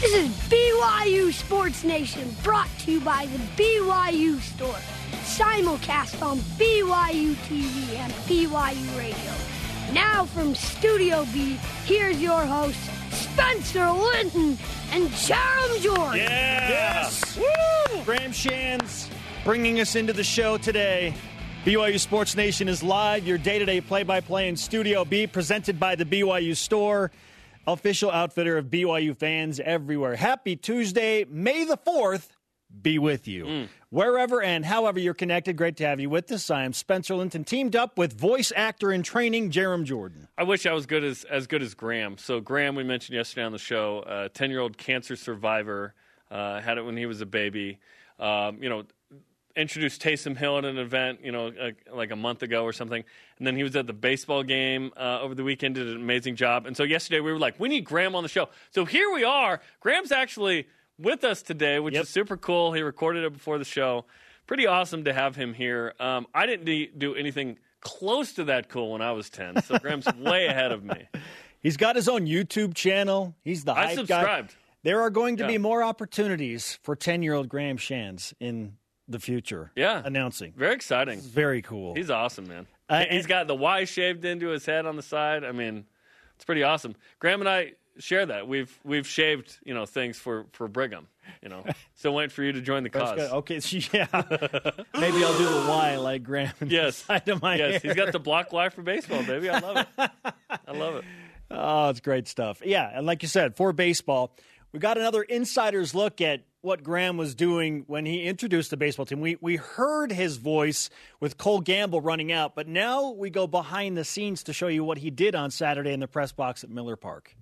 This is BYU Sports Nation brought to you by the BYU Store. Simulcast on BYU TV and BYU Radio. Now from Studio B, here's your hosts, Spencer Linton and Jarom Jordan. Yeah. Yes. Woo! Graham Shands bringing us into the show today. BYU Sports Nation is live, your day to day play by play in Studio B, presented by the BYU Store, official outfitter of BYU fans everywhere. Happy Tuesday, May the 4th be with you. Wherever and however you're connected, great to have you with us. I am Spencer Linton, teamed up with voice actor in training, Jarom Jordan. I wish I was good as as good as Graham. So Graham, we mentioned yesterday on the show, ten year old cancer survivor, uh, had it when he was a baby. Um, you know, introduced Taysom Hill at an event, you know, uh, like a month ago or something, and then he was at the baseball game uh, over the weekend, did an amazing job. And so yesterday we were like, we need Graham on the show. So here we are. Graham's actually with us today, which Yep. is super cool. He recorded it before the show. Pretty awesome to have him here. Um, I didn't de- do anything close to that cool when I was 10, so Graham's way ahead of me. He's got his own YouTube channel. He's the I hype subscribed. guy. There are going to be more opportunities for 10 year old Graham Shands in the future. Yeah. Announcing. Very exciting. Very cool. He's awesome, man. Uh, He's got the Y shaved into his head on the side. I mean, it's pretty awesome. Graham and I share that. We've we've shaved, you know, things for for Brigham. You know, still waiting for you to join the cause. Okay, so yeah. Maybe I'll do the Y like Graham. Yes, side of my yes. hair. He's got the block Y for baseball, baby. I love it. I love it. Oh, it's great stuff. Yeah, and like you said, for baseball, we got another insider's look at what Graham was doing when he introduced the baseball team. We we heard his voice with Cole Gamble running out, but now we go behind the scenes to show you what he did on Saturday in the press box at Miller Park.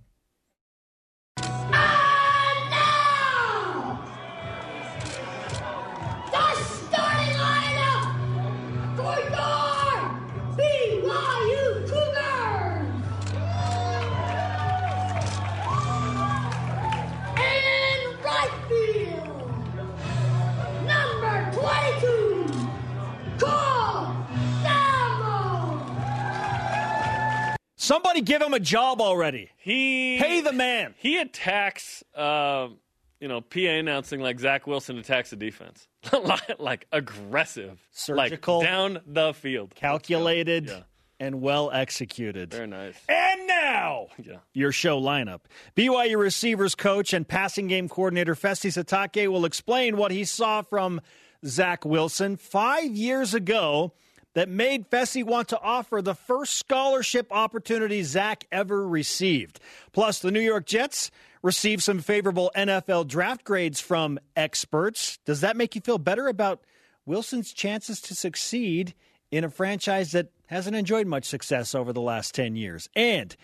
Somebody give him a job already. He Pay the man. He attacks, uh, you know, PA announcing like Zach Wilson attacks the defense, like, aggressive, Surgical. like down the field, Calculated Yeah. and well executed. Very nice. And now, Yeah. your show lineup. BYU receivers coach and passing game coordinator Fesi Sitake will explain what he saw from Zach Wilson five years ago that made Fesi want to offer the first scholarship opportunity Zach ever received. Plus, the New York Jets received some favorable NFL draft grades from experts. Does that make you feel better about Wilson's chances to succeed in a franchise that hasn't enjoyed much success over the last 10 years? And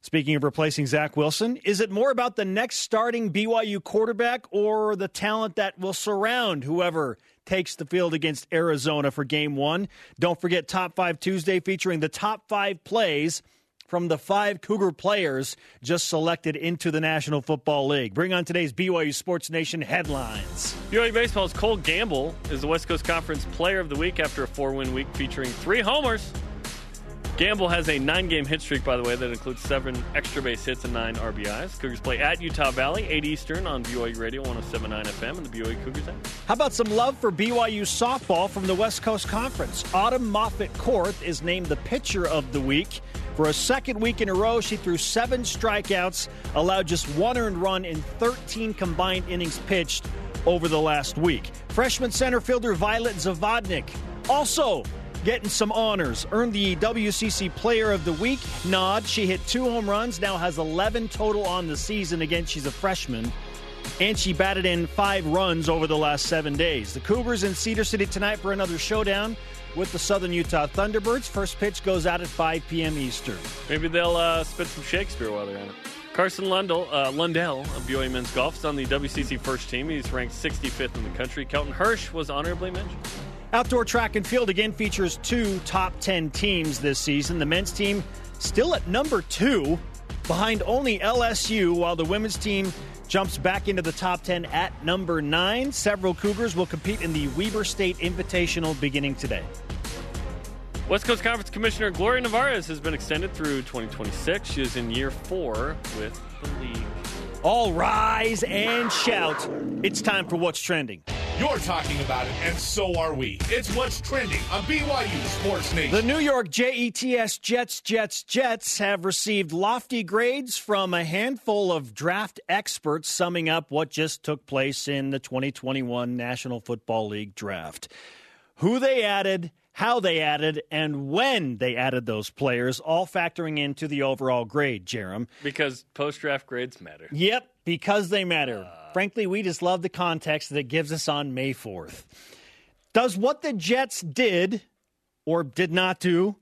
Speaking of replacing Zach Wilson, is it more about the next starting BYU quarterback or the talent that will surround whoever takes the field against Arizona for game one? Don't forget Top 5 Tuesday featuring the top five plays from the five Cougar players just selected into the National Football League. Bring on today's BYU Sports Nation headlines. BYU Baseball's Cole Gamble is the West Coast Conference Player of the Week after a four-win week featuring three homers. Gamble has a nine-game hit streak, by the way, that includes seven extra base hits and nine RBIs. Cougars play at Utah Valley, 8 Eastern on BYU Radio 107.9 FM and the BYU Cougars app. How about some love for BYU softball from the West Coast Conference? Autumn Moffat-Korth is named the pitcher of the week. For a second week in a row, she threw seven strikeouts, allowed just one earned run in 13 combined innings pitched over the last week. Freshman center fielder Violet Zavodnik also getting some honors. Earned the WCC Player of the Week nod. She hit two home runs, now has 11 total on the season. Again, she's a freshman and she batted in five runs over the last seven days. The Cougars in Cedar City tonight for another showdown with the Southern Utah Thunderbirds. First pitch goes out at 5 p.m. Eastern. Maybe they'll uh, spit some Shakespeare while they're at it. Carson Lundell, uh, Lundell of BYU men's golf is on the WCC first team. He's ranked 65th in the country. Kelton Hirsch was honorably mentioned. Outdoor track and field again features two top 10 teams this season. The men's team still at number two, behind only LSU, while the women's team jumps back into the top 10 at number nine. Several Cougars will compete in the Weber State Invitational beginning today. West Coast Conference Commissioner Gloria Nevarez has been extended through 2026. She is in year four with the league. All rise and shout. It's time for What's Trending. You're talking about it, and so are we. It's what's trending on BYU Sports Nation. The New York JETS Jets, Jets, Jets have received lofty grades from a handful of draft experts summing up what just took place in the 2021 National Football League draft. Who they added, how they added, and when they added those players, all factoring into the overall grade, Jarom. Because post draft grades matter. Yep, because they matter. Frankly, we just love the context that it gives us on May 4th. Does what the Jets did or did not do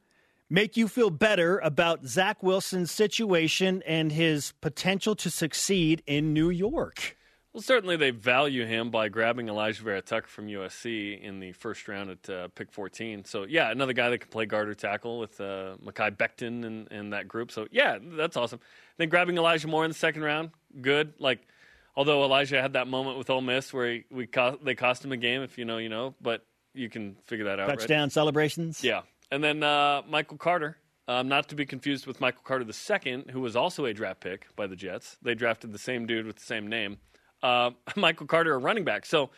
make you feel better about Zach Wilson's situation and his potential to succeed in New York? Well, certainly they value him by grabbing Alijah Vera-Tucker from USC in the first round at uh, pick 14. So, yeah, another guy that can play guard or tackle with uh, Mekhi Becton and, and that group. So, yeah, that's awesome. Then grabbing Elijah Moore in the second round, good. Like, although Elijah had that moment with Ole Miss where he, we cost, they cost him a game, if you know, you know, but you can figure that out. Touchdown right? celebrations? Yeah. And then uh, Michael Carter, um, not to be confused with Michael Carter II, who was also a draft pick by the Jets. They drafted the same dude with the same name. Uh, Michael Carter, a running back. So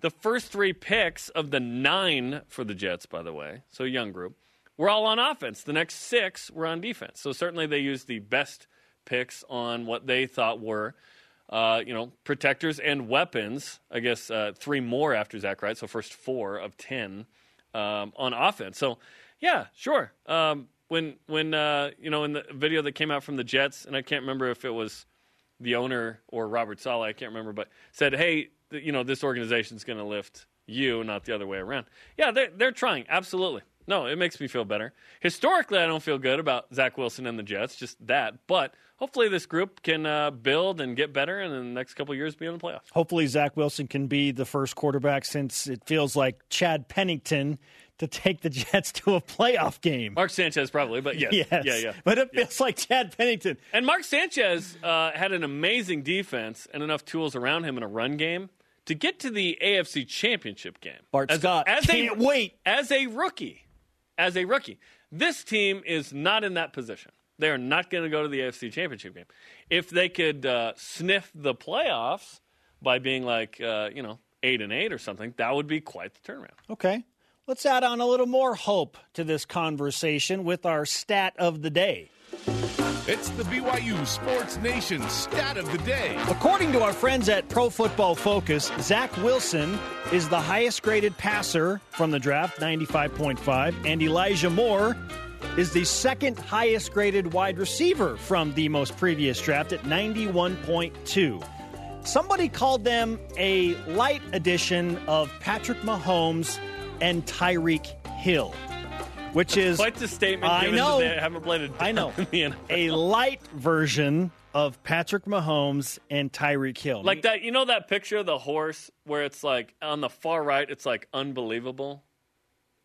the first three picks of the nine for the Jets, by the way, so young group, were all on offense. The next six were on defense. So certainly they used the best picks on what they thought were, uh, you know, protectors and weapons. I guess uh, three more after Zach Wright, so first four of ten um, on offense. So yeah, sure. Um, when when uh, you know in the video that came out from the Jets, and I can't remember if it was the owner or Robert Saleh, I can't remember, but said, "Hey, you know, this organization's going to lift you, not the other way around." Yeah, they're they're trying. Absolutely. No, it makes me feel better. Historically, I don't feel good about Zach Wilson and the Jets, just that. But hopefully, this group can uh, build and get better, and in the next couple of years, be in the playoffs. Hopefully, Zach Wilson can be the first quarterback since it feels like Chad Pennington to take the Jets to a playoff game. Mark Sanchez probably, but yes, yes. yeah, yeah. But it feels like Chad Pennington. And Mark Sanchez uh, had an amazing defense and enough tools around him in a run game to get to the AFC Championship game. Bart as, Scott as can't a, wait. as a rookie. As a rookie, this team is not in that position. They are not going to go to the AFC Championship game. If they could uh, sniff the playoffs by being like, uh, you know, eight and eight or something, that would be quite the turnaround. Okay. Let's add on a little more hope to this conversation with our stat of the day. It's the BYU Sports Nation stat of the day. According to our friends at Pro Football Focus, Zach Wilson is the highest graded passer from the draft, 95.5, and Elijah Moore is the second highest graded wide receiver from the most previous draft at 91.2. Somebody called them a light edition of Patrick Mahomes and Tyreek Hill, which is Quite the statement. I know. that They haven't played a I know. down in the NFL. a light version of Patrick Mahomes and Tyreek Hill. Like that, you know that picture of the horse where it's like on the far right, it's like unbelievable,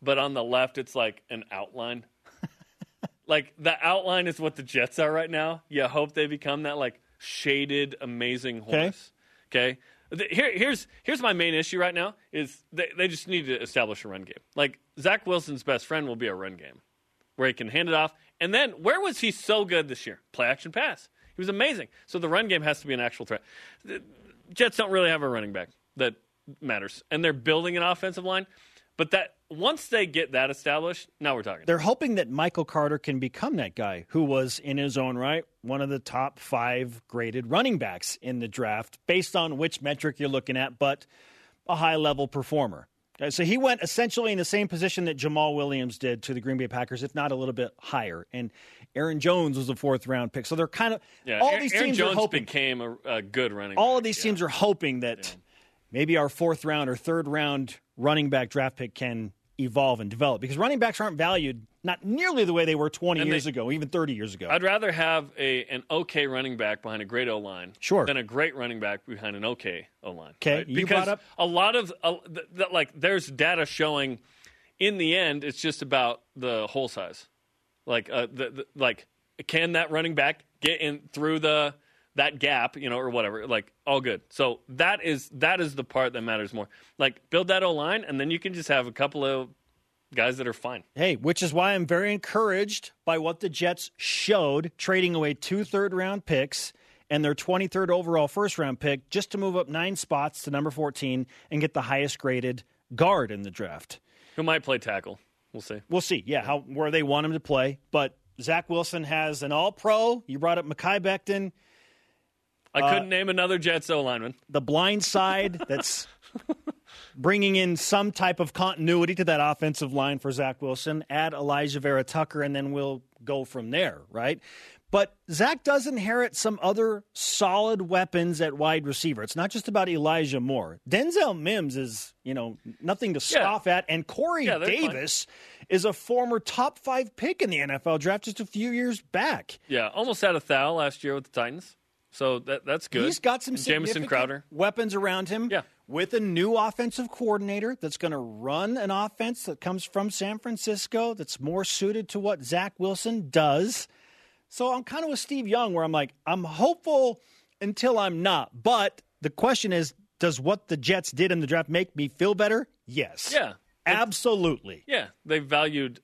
but on the left, it's like an outline. like the outline is what the Jets are right now. You hope they become that like shaded, amazing horse. Okay. The- Here, here's here's my main issue right now is they, they just need to establish a run game. Like Zach Wilson's best friend will be a run game where he can hand it off. And then where was he so good this year? Play action pass. He was amazing. So the run game has to be an actual threat. The Jets don't really have a running back that matters, and they're building an offensive line. But that once they get that established, now we're talking. They're hoping that Michael Carter can become that guy who was, in his own right, one of the top five graded running backs in the draft, based on which metric you're looking at, but a high level performer. Uh, so he went essentially in the same position that Jamaal Williams did to the Green Bay Packers, if not a little bit higher. And Aaron Jones was a fourth round pick. So they're kind of Yeah, all Aaron, these teams Jones are hoping. became a, a good running. all back. of these Yeah. teams are hoping that maybe our fourth round or third round running back draft pick can evolve and develop because running backs aren't valued not nearly the way they were 20 And years they- ago, even 30 years ago. I'd rather have a an okay running back behind a great O line, Sure. than a great running back behind an okay O line. 'Kay, you because brought up- a lot of uh, th- th- like there's data showing, in the end, it's just about the hole size, like uh, the, the like can that running back get in through the that gap, you know, or whatever. Like all good. So that is that is the part that matters more. Like build that O line, and then you can just have a couple of guys that are fine. Hey, which is why I'm very encouraged by what the Jets showed, trading away two third round picks and their 23rd overall first round pick just to move up nine spots to number 14 and get the highest graded guard in the draft. Who might play tackle? We'll see. We'll see, yeah, how where they want him to play. But Zach Wilson has an all pro. You brought up Mekhi Becton, I Uh, couldn't name another Jets O lineman. the blind side that's bringing in some type of continuity to that offensive line for Zach Wilson. Add Alijah Vera-Tucker, and then we'll go from there, right? But Zach does inherit some other solid weapons at wide receiver. It's not just about Elijah Moore. Denzel Mims is, you know, nothing to scoff at. And Corey Yeah, they're fine. Davis is a former top five pick in the NFL draft just a few years back. Yeah, almost had a thou last year with the Titans. So that that's good. He's got some Jamison significant Crowder. weapons around him. Yeah. With a new offensive coordinator that's going to run an offense that comes from San Francisco that's more suited to what Zach Wilson does. So I'm kind of with Steve Young where I'm like, I'm hopeful until I'm not. But the question is, does what the Jets did in the draft make me feel better? Yes. Yeah. Absolutely. Yeah, they valued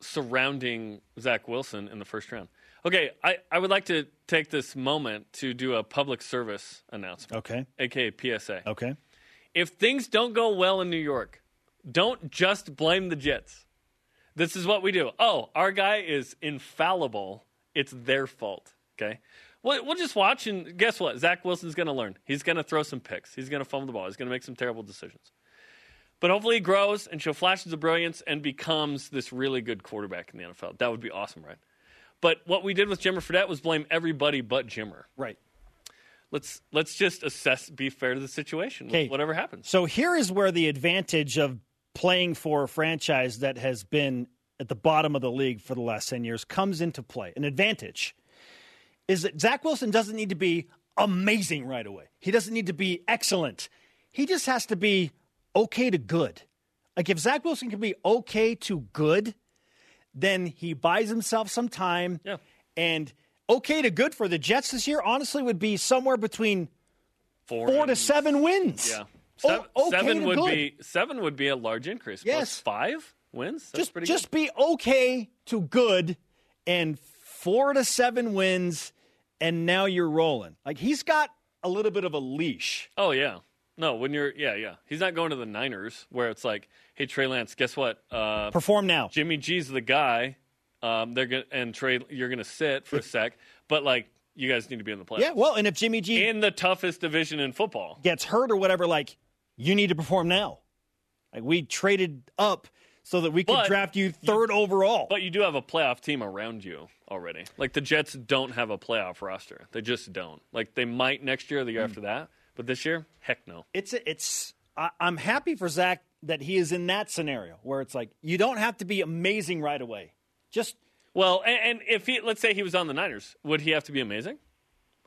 surrounding Zach Wilson in the first round. Okay, I, I would like to take this moment to do a public service announcement, Okay. aka PSA. Okay. If things don't go well in New York, don't just blame the Jets. This is what we do. Oh, our guy is infallible. It's their fault. Okay. We'll, we'll just watch and guess what? Zach Wilson's going to learn. He's going to throw some picks. He's going to fumble the ball. He's going to make some terrible decisions. But hopefully he grows and show flashes of brilliance and becomes this really good quarterback in the NFL. That would be awesome, right? But what we did with Jimmer Fredette was blame everybody but Jimmer. Right. Let's let's just assess, be fair to the situation. Okay. Whatever happens. So here is where the advantage of playing for a franchise that has been at the bottom of the league for the last 10 years comes into play. An advantage is that Zach Wilson doesn't need to be amazing right away. He doesn't need to be excellent. He just has to be okay to good. Like if Zach Wilson can be okay to good, then he buys himself some time. Yeah. And okay to good for the Jets this year, honestly, would be somewhere between four to seven wins. Yeah. O- Seven, okay seven would good. be seven would be a large increase. Yes. five wins. That's just pretty just good. be okay to good and four to seven wins and now you're rolling like he's got a little bit of a leash Oh yeah. No, when you're yeah yeah. He's not going to the Niners where it's like, hey Trey Lance, guess what? Uh, perform now Jimmy G's the guy. Um, they're gonna and Trey, you're gonna sit for a sec, but like you guys need to be in the playoffs. yeah well and if jimmy g in the toughest division in football. gets hurt or whatever like you need to perform now like we traded up so that we could But draft you third overall But you do have a playoff team around you already. Like the Jets don't have a playoff roster. They just don't. Like they might next year or the year after that, but this year, heck no. it's it's I, i'm happy for zach that he is in that scenario where it's like you don't have to be amazing right away just Well, and, and if he, let's say he was on the Niners, would he have to be amazing?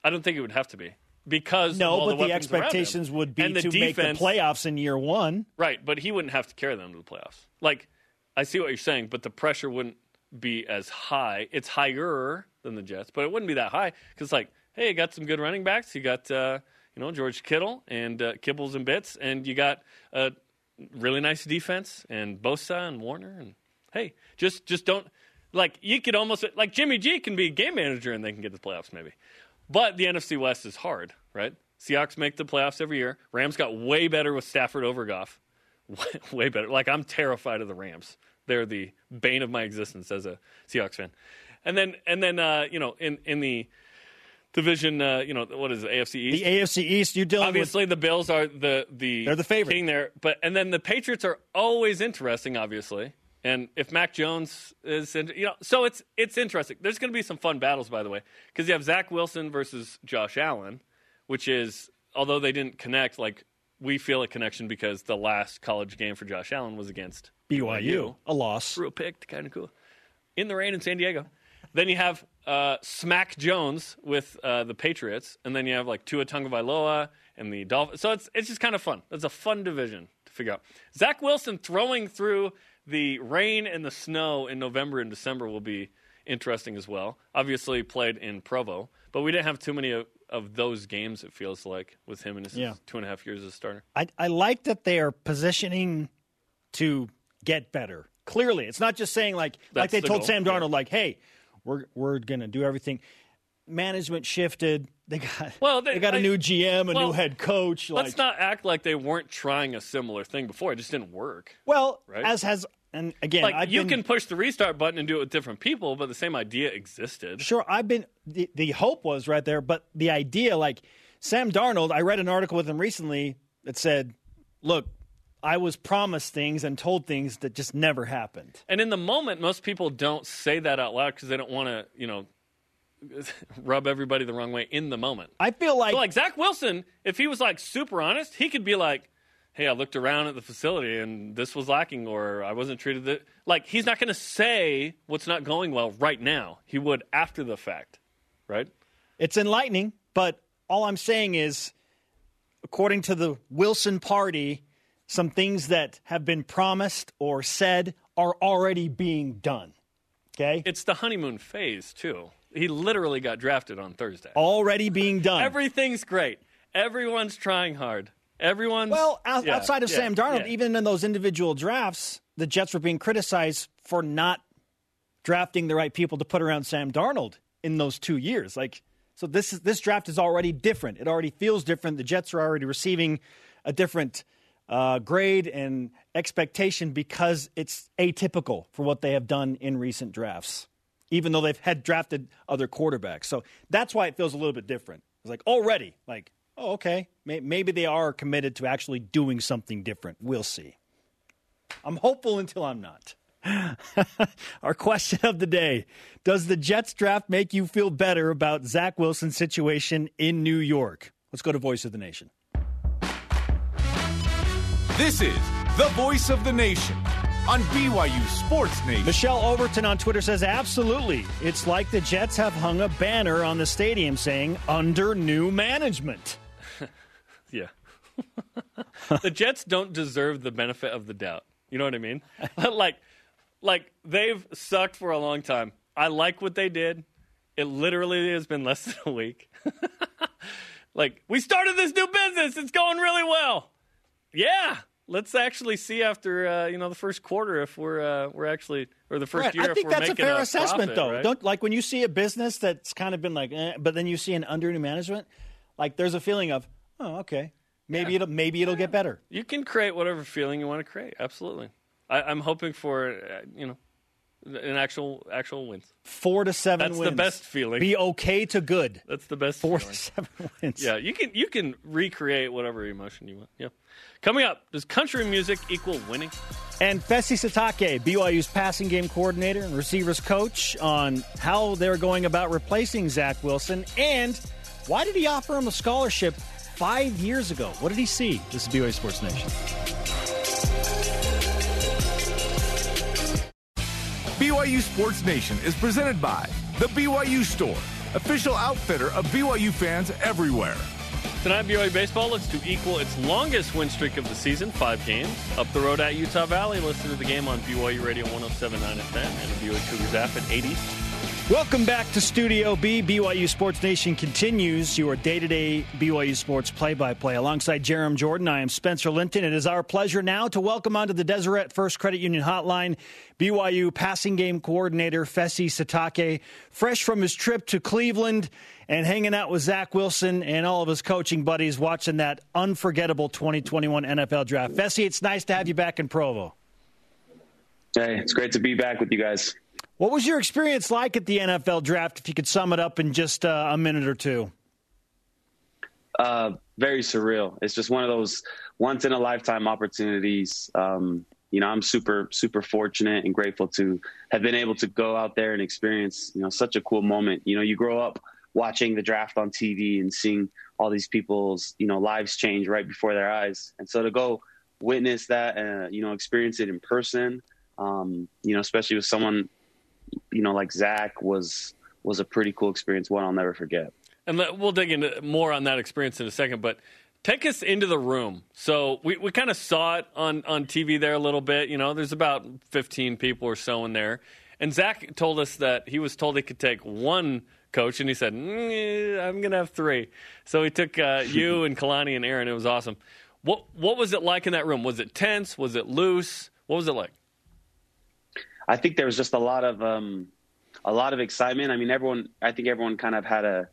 I don't think it would have to be because no but the, him. expectations would be the to make the playoffs in year one right? But he wouldn't have to carry them to the playoffs. Like I see what you're saying, but the pressure wouldn't be as high. It's higher than the Jets, but it wouldn't be that high because like, hey, you got some good running backs. You got uh, you know George Kittle and uh, Kibbles and Bits, and you got a really nice defense and Bosa and Warner and hey, just just don't like you could almost like Jimmy G can be game manager and they can get the playoffs maybe. But the NFC West is hard, right? Seahawks make the playoffs every year. Rams got way better with Stafford over Goff. Way, way better. Like I'm terrified of the Rams. They're the bane of my existence as a Seahawks fan. And then and then uh, you know in in the division, uh, you know what is it, AFC East? the AFC East, you're dealing Obviously, the Bills are the the They're the favorite. king there, but and then the Patriots are always interesting, obviously. And if Mac Jones is, you know, so it's it's interesting. There's going to be some fun battles, by the way, because you have Zach Wilson versus Josh Allen, which is although they didn't connect, like we feel a connection because the last college game for Josh Allen was against with BYU, a loss. Real picked, kind of cool. In the rain in San Diego. Then you have uh, Smack Jones with uh, the Patriots, and then you have like Tua Tagovailoa and the Dolphins. So it's it's just kind of fun. It's a fun division to figure out. Zach Wilson throwing through the rain and the snow in November and December will be interesting as well. Obviously played in Provo, but we didn't have too many of, of those games. It feels like with him in his Yeah. two and a half years as a starter. I, I like that they are positioning to get better. Clearly, it's not just saying like like they the told goal, Sam yeah. Darnold, like, "Hey, we're we're going to do everything." Management shifted. they got Well, they, they- got a I- new GM, a well, new head coach. Let's not act like they weren't trying a similar thing before. It just didn't work. Well, Right? as has and again, Like I've you been, can push the restart button and do it with different people, but the same idea existed. Sure, I've been the, the hope was right there, but the idea, like Sam Darnold, I read an article with him recently that said, "Look, I was promised things and told things that just never happened." And in the moment, most people don't say that out loud because they don't want to, you know, rub everybody the wrong way in the moment. I feel like, So, like Zach Wilson, if he was like super honest, he could be like, "Hey, I looked around at the facility and this was lacking, or I wasn't treated." Like he's not going to say what's not going well right now. He would after the fact, right? it's enlightening, but all I'm saying is, according to the Wilson party, some things that have been promised or said are already being done. Okay, It's the honeymoon phase too. He literally got drafted on Thursday. already being done. Everything's great. Everyone's trying hard. Everyone's Well, out, Yeah, outside of yeah, Sam Darnold, yeah. even in those individual drafts, the Jets were being criticized for not drafting the right people to put around Sam Darnold in those two years. Like, so this is this draft is already different. It already feels different. The Jets are already receiving a different uh, grade and expectation because it's atypical for what they have done in recent drafts. Even though they've had drafted other quarterbacks, so that's why it feels a little bit different. It's like already, like, oh, okay, May- maybe they are committed to actually doing something different. We'll see. I'm hopeful until I'm not. Our question of the day Does the Jets draft make you feel better about Zach Wilson's situation in New York? Let's go to Voice of the Nation. This is the voice of the nation on BYU Sports Nation. Michelle Overton on Twitter says, Absolutely. It's like the Jets have hung a banner on the stadium saying, under new management. Yeah. the Jets don't deserve the benefit of the doubt. You know what I mean? like like they've sucked for a long time. I like what they did. It literally has been less than a week. like we started this new business. It's going really well. Yeah. Let's actually see after uh, you know the first quarter if we're uh, we're actually or the first Right. year I if think we're that's a fair assessment, profit, though. right? Don't like when you see a business that's kind of been like, eh, but then you see an under new management, like there's a feeling of, oh, okay, maybe it'll maybe it'll get better. You can create whatever feeling you want to create. Absolutely. I, I'm hoping for uh, you know an actual actual wins. Four to seven That's wins. the best feeling. Be okay to good. That's the best. Four feeling. to seven wins. Yeah, you can you can recreate whatever emotion you want. Yeah. Coming up, does country music equal winning? And Fesi Sitake, BYU's passing game coordinator and receivers coach, on how they're going about replacing Zach Wilson and why did he offer him a scholarship five years ago? What did he see? This is BYU Sports Nation. BYU Sports Nation is presented by The BYU Store, official outfitter of BYU fans everywhere. Tonight, BYU baseball looks to equal its longest win streak of the season, five games. Up the road at Utah Valley, listen to the game on BYU Radio 107.9 FM and the BYU Cougars app at 80. Welcome back to Studio B. BYU Sports Nation continues your day to day BYU Sports play by play. Alongside Jarom Jordan, I am Spencer Linton. It is our pleasure now to welcome onto the Deseret First Credit Union Hotline BYU passing game coordinator Fesi Sitake, fresh from his trip to Cleveland and hanging out with Zach Wilson and all of his coaching buddies watching that unforgettable 2021 NFL draft. Fesi, it's nice to have you back in Provo. Hey, it's great to be back with you guys. What was your experience like at the NFL draft, if you could sum it up in just uh, a minute or two? Uh, very surreal. It's just one of those once in a lifetime opportunities. Um, you know, I'm super, super fortunate and grateful to have been able to go out there and experience, you know, such a cool moment. You know, you grow up watching the draft on TV and seeing all these people's, you know, lives change right before their eyes. And so to go witness that, uh, you know, experience it in person, um, you know, especially with someone, you know, like Zach was, was a pretty cool experience. One I'll never forget. And let- we'll dig into more on that experience in a second, but take us into the room. So we, we kind of saw it on, on TV there a little bit. You know, there's about 15 people or so in there. And Zach told us that he was told he could take one coach, and he said, mm, I'm going to have three. So he took uh, you and Kalani and Aaron. It was awesome. What, what was it like in that room? Was it tense? Was it loose? What was it like? I think there was just a lot of um, a lot of excitement. I mean, everyone. I think everyone kind of had a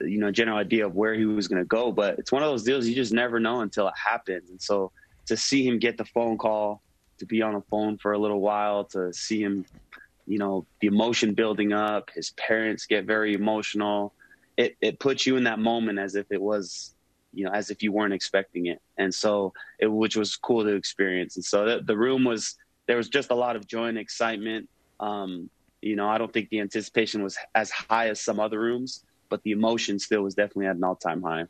you know general idea of where he was going to go. But it's one of those deals you just never know until it happens. And so to see him get the phone call, to be on the phone for a little while, to see him, you know, the emotion building up, his parents get very emotional. It it puts you in that moment as if it was, you know, as if you weren't expecting it. And so it, which was cool to experience. And so the, the room was there was just a lot of joy and excitement. Um, you know, I don't think the anticipation was as high as some other rooms, but the emotion still was definitely at an all time high.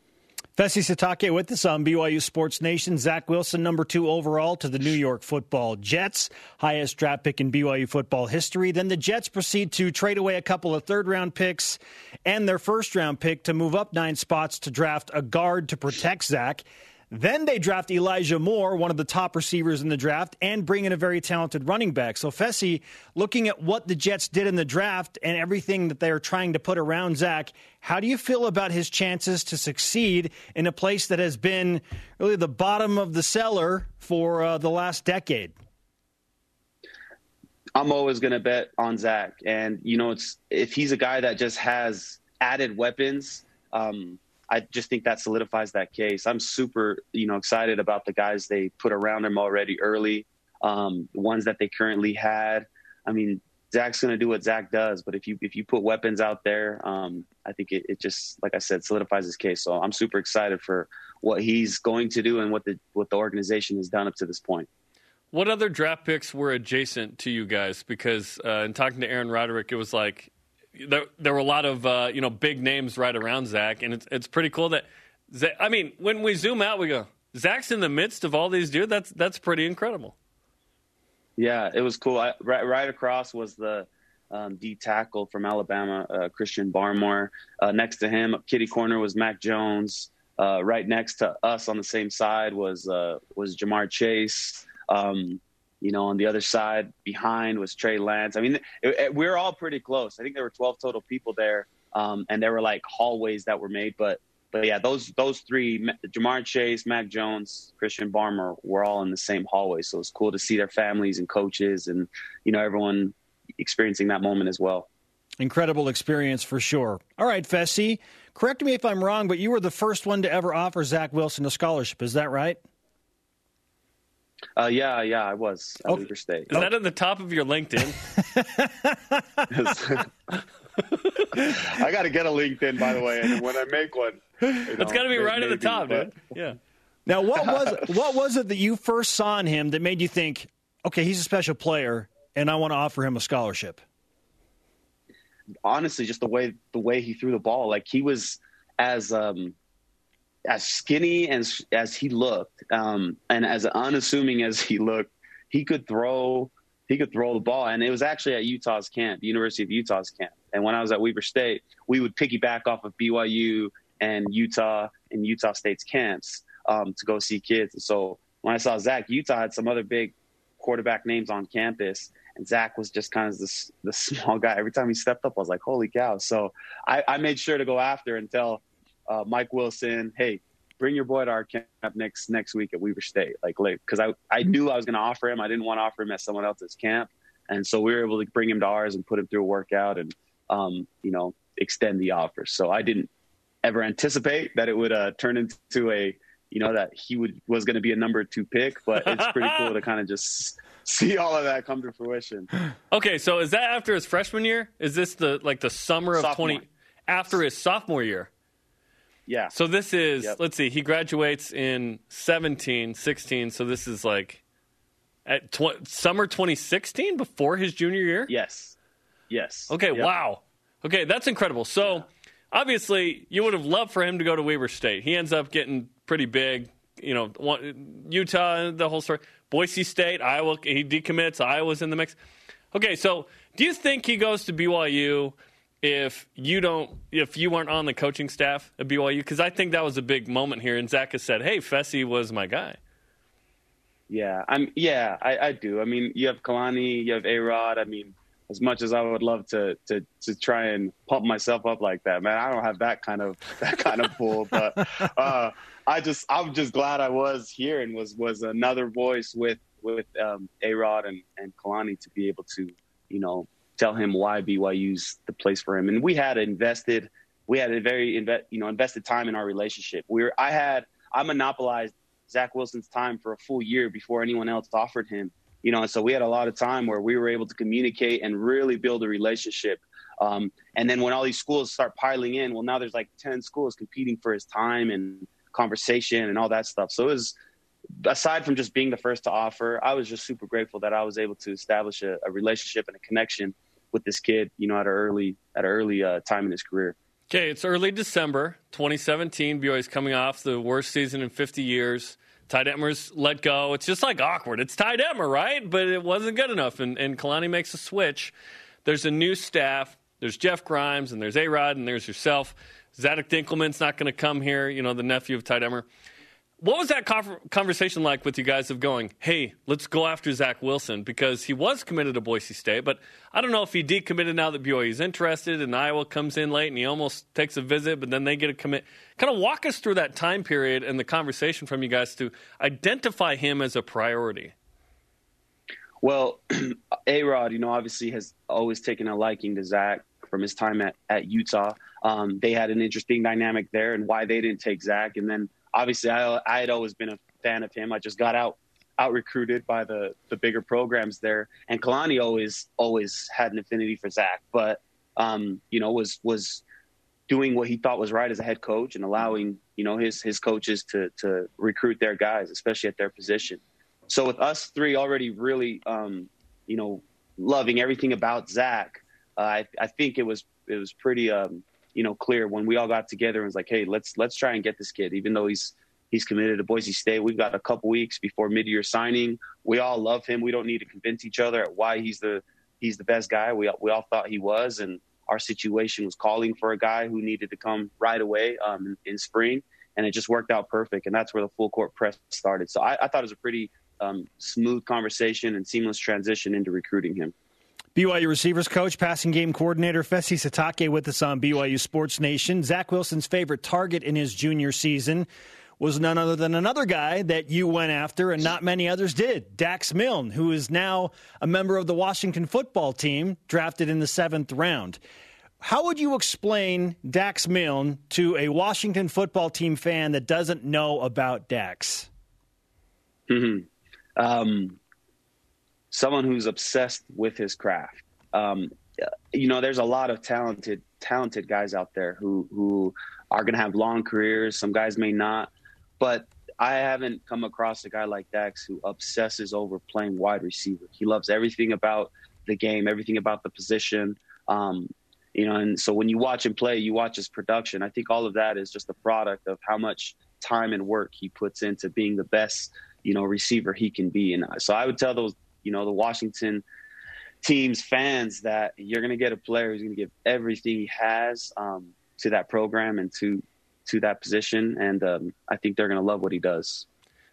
Fesi Sitake with us on BYU Sports Nation. Zach Wilson, number two overall to the New York football Jets, highest draft pick in BYU football history. Then the Jets proceed to trade away a couple of third round picks and their first round pick to move up nine spots to draft a guard to protect Zach. Then they draft Elijah Moore, one of the top receivers in the draft, and bring in a very talented running back. So, Fesi, looking at what the Jets did in the draft and everything that they're trying to put around Zach, how do you feel about his chances to succeed in a place that has been really the bottom of the cellar for uh, the last decade? I'm always going to bet on Zach, and you know, it's if he's a guy that just has added weapons. Um, I just think that solidifies that case. I'm super, you know, excited about the guys they put around him already early, um, ones that they currently had. I mean, Zach's going to do what Zach does, but if you if you put weapons out there, um, I think it, it, just, like I said, solidifies his case. So I'm super excited for what he's going to do and what the what the organization has done up to this point. What other draft picks were adjacent to you guys? Because uh, in talking to Aaron Roderick, it was like there, there were a lot of uh, you know big names right around Zach, and it's it's pretty cool that. Zach, I mean, when we zoom out, we go Zach's in the midst of all these dudes. That's that's pretty incredible. Yeah, it was cool. I, right, right across was the um, D tackle from Alabama, uh, Christian Barmore. Uh, next to him, kitty corner was Mac Jones. Uh, right next to us on the same side was uh, was Ja'Marr Chase. Um, you know, on the other side behind was Trey Lance. I mean, it, it, we're all pretty close. I think there were 12 total people there, um, and there were like hallways that were made. But but yeah, those those three, Ja'Marr Chase, Mac Jones, Christian Barmore, were all in the same hallway. So it's cool to see their families and coaches, and you know, everyone experiencing that moment as well. Incredible experience for sure. All right, Fesi, correct me if I'm wrong, but you were the first one to ever offer Zach Wilson a scholarship. Is that right? Uh, yeah, yeah, I was at okay. Weber State. Is that at the top of your LinkedIn? I got to get a LinkedIn, by the way, and when I make one, it has got to be right maybe, at the top, but... dude. Yeah. Now, what was what was it that you first saw in him that made you think, okay, he's a special player, and I want to offer him a scholarship? Honestly, just the way the way he threw the ball, like he was as um, as skinny as as he looked, um, and as unassuming as he looked, he could throw he could throw the ball. And it was actually at Utah's camp, the University of Utah's camp. And when I was at Weber State, we would piggyback off of BYU and Utah and Utah State's camps um, to go see kids. And so when I saw Zach, Utah had some other big quarterback names on campus, and Zach was just kind of this the small guy. Every time he stepped up, I was like, "Holy cow!" So I, I made sure to go after and tell uh, Mike Wilson, hey, bring your boy to our camp next next week at Weber State. Like, because I I knew I was going to offer him. I didn't want to offer him at someone else's camp, and so we were able to bring him to ours and put him through a workout and um, you know extend the offer. So I didn't ever anticipate that it would uh, turn into a you know that he would was going to be a number two pick, but it's pretty cool to kind of just see all of that come to fruition. Okay, so is that after his freshman year? Is this the like the summer of sophomore. twenty after his sophomore year? Yeah. So this is, yep. let's see, he graduates in 17, 16. So this is like at tw- summer 2016 before his junior year? Yes. Yes. Okay, yep. wow. Okay, that's incredible. So yeah. obviously, you would have loved for him to go to Weber State. He ends up getting pretty big. You know, Utah, the whole story. Boise State, Iowa, he decommits. Iowa's in the mix. Okay, so do you think he goes to BYU? If you don't if you weren't on the coaching staff at BYU because I think that was a big moment here and Zach has said hey Fesi was my guy. Yeah I'm yeah I, I do. I mean you have Kalani you have A Rod I mean as much as I would love to to to try and pump myself up like that man I don't have that kind of that kind of pull but uh, I just I'm just glad I was here and was was another voice with with um, A Rod and and Kalani to be able to you know tell him why BYU's the place for him. And we had invested we had a very inve- you know invested time in our relationship. We were I had I monopolized Zach Wilson's time for a full year before anyone else offered him. You know, and so we had a lot of time where we were able to communicate and really build a relationship. Um, and then when all these schools start piling in, well, now there's like ten schools competing for his time and conversation and all that stuff. So it was aside from just being the first to offer, I was just super grateful that I was able to establish a, a relationship and a connection with this kid. You know, at an early at an early uh, time in his career. Okay, it's early December 2017. BYU is coming off the worst season in 50 years. Ty Detmer's let go. It's just like awkward. It's Ty Detmer, right? But it wasn't good enough. And, and Kalani makes a switch. There's a new staff. There's Jeff Grimes, and there's A Rod, and there's yourself. Zadock Dinkelmann's not going to come here, you know, the nephew of Ty Detmer. What was that conversation like with you guys of going, hey, let's go after Zach Wilson? Because he was committed to Boise State, but I don't know if he decommitted now that BYU is interested and Iowa comes in late and he almost takes a visit, but then they get a commit. Kind of walk us through that time period and the conversation from you guys to identify him as a priority. Well, A Rod, you know, obviously has always taken a liking to Zach from his time at, at Utah. Um, they had an interesting dynamic there and why they didn't take Zach. And then obviously I, I had always been a fan of him. I just got out out recruited by the the bigger programs there, and Kalani always always had an affinity for Zach, but um, you know was was doing what he thought was right as a head coach and allowing you know his his coaches to to recruit their guys, especially at their position. So with us three already really um, you know loving everything about Zach, uh, I I think it was it was pretty um, you know, clear when we all got together and was like, hey, let's let's try and get this kid, even though he's he's committed to Boise State. We've got a couple weeks before mid-year signing. We all love him. We don't need to convince each other at why he's the he's the best guy. We we all thought he was, and our situation was calling for a guy who needed to come right away um, in, in, spring, and it just worked out perfect. And that's where the full court press started. So I, I thought it was a pretty um, smooth conversation and seamless transition into recruiting him. BYU receivers coach, passing game coordinator Fesi Sitake with us on BYU Sports Nation. Zach Wilson's favorite target in his junior season was none other than another guy that you went after and not many others did, Dax Milne, who is now a member of the Washington football team, drafted in the seventh round. How would you explain Dax Milne to a Washington football team fan that doesn't know about Dax? Mm-hmm. Um, someone who's obsessed with his craft. Um, you know, there's a lot of talented talented guys out there who who are going to have long careers. Some guys may not, but I haven't come across a guy like Dax who obsesses over playing wide receiver. He loves everything about the game, everything about the position. Um, you know, and so when you watch him play, you watch his production. I think all of that is just a product of how much time and work he puts into being the best, you know, receiver he can be. And so I would tell those you know the Washington team's fans that you're going to get a player who's going to give everything he has um, to that program and to to that position, and um, I think they're going to love what he does.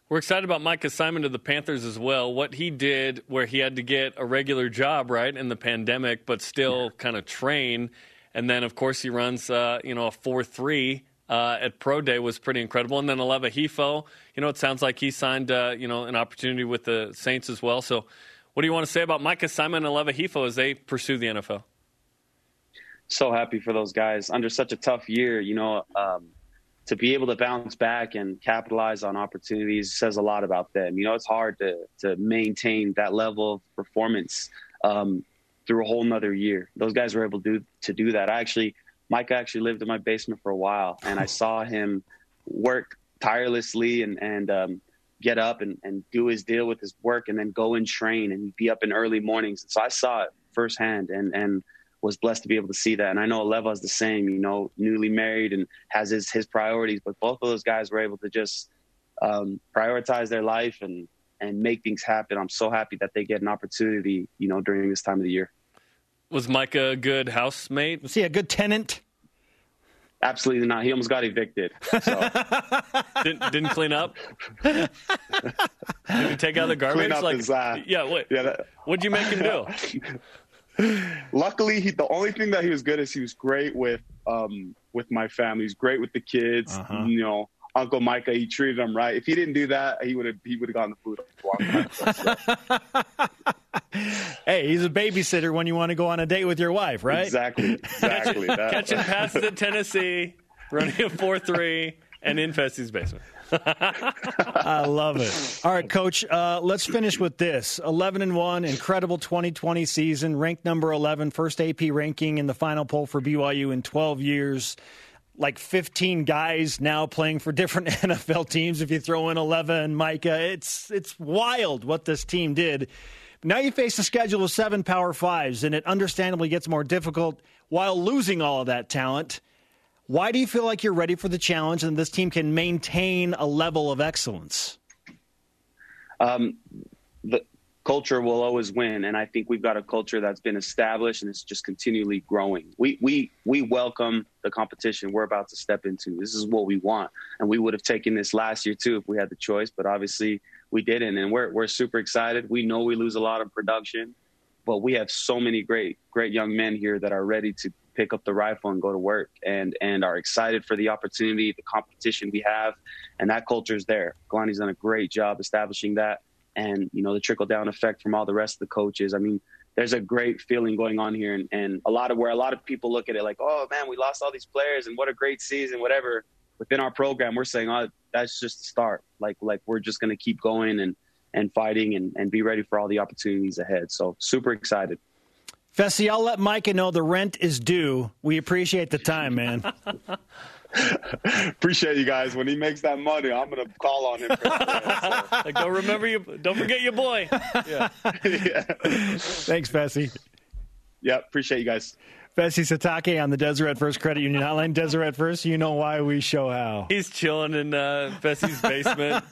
We're excited about Micah Simon to the Panthers as well. What he did, where he had to get a regular job right in the pandemic, but still yeah. kind of train, and then of course he runs, uh, you know, a four three uh, at Pro Day was pretty incredible. And then Aleva Hifo, you know, it sounds like he signed, uh, you know, an opportunity with the Saints as well. So, what do you want to say about Micah Simon and Aleva Hifo as they pursue the NFL? So happy for those guys under such a tough year. You know, um, to be able to bounce back and capitalize on opportunities says a lot about them. You know, it's hard to to maintain that level of performance um, through a whole nother year. Those guys were able to do, to do that. I actually Mike actually lived in my basement for a while, and I saw him work tirelessly and and um, get up and, and do his deal with his work, and then go and train and be up in early mornings. And so I saw it firsthand, and and was blessed to be able to see that. And I know Aleva is the same, you know, newly married and has his his priorities, but both of those guys were able to just um, prioritize their life and and make things happen. I'm so happy that they get an opportunity, you know, during this time of the year. Was Micah a good housemate? Was he a good tenant? Absolutely not. He almost got evicted. So. didn't, didn't clean up. Did he take out the garbage? Clean up like, his, uh, yeah. What? Yeah. That, what'd you make him do? Luckily, he, the only thing that he was good is he was great with um, with my family. He's great with the kids. Uh-huh. You know, Uncle Micah, he treated him right. If he didn't do that, he would have he would have gotten the food. hey, he's a babysitter when you want to go on a date with your wife, right? Exactly. Exactly. Catching passes at Tennessee, running a 4 3, and in Fesi's basement. I love it. All right, coach, uh, let's finish with this. 11 and 1, incredible 2020 season, ranked number 11, first AP ranking in the final poll for BYU in 12 years. Like 15 guys now playing for different NFL teams if you throw in 11 Micah. It's it's wild what this team did. Now you face a schedule of 7 Power 5s and it understandably gets more difficult while losing all of that talent. Why do you feel like you're ready for the challenge and this team can maintain a level of excellence? um, the culture will always win, and I think we've got a culture that's been established and it's just continually growing. We we we welcome the competition we're about to step into. This is what we want, and we would have taken this last year too if we had the choice, but obviously we didn't, and we're we're super excited. We know we lose a lot of production, but we have so many great great young men here that are ready to pick up the rifle and go to work and and are excited for the opportunity the competition we have and that culture is there Kalani's done a great job establishing that and you know the trickle down effect from all the rest of the coaches. I mean there's a great feeling going on here and, and a lot of where a lot of people look at it like oh man we lost all these players and what a great season whatever. Within our program we're saying oh that's just the start. Like like we're just going to keep going and and fighting and, and be ready for all the opportunities ahead. So super excited. Fesi, I'll let Micah know the rent is due. We appreciate the time, man. appreciate you guys when he makes that money i'm going to call on him Like, don't remember you. Don't forget your boy. Yeah. yeah. Thanks, Fesi. yeah appreciate you guys Fesi Sitake on the Deseret First Credit Union Hotline. Deseret First, you know why we show how. He's chilling in uh, Fesi's basement.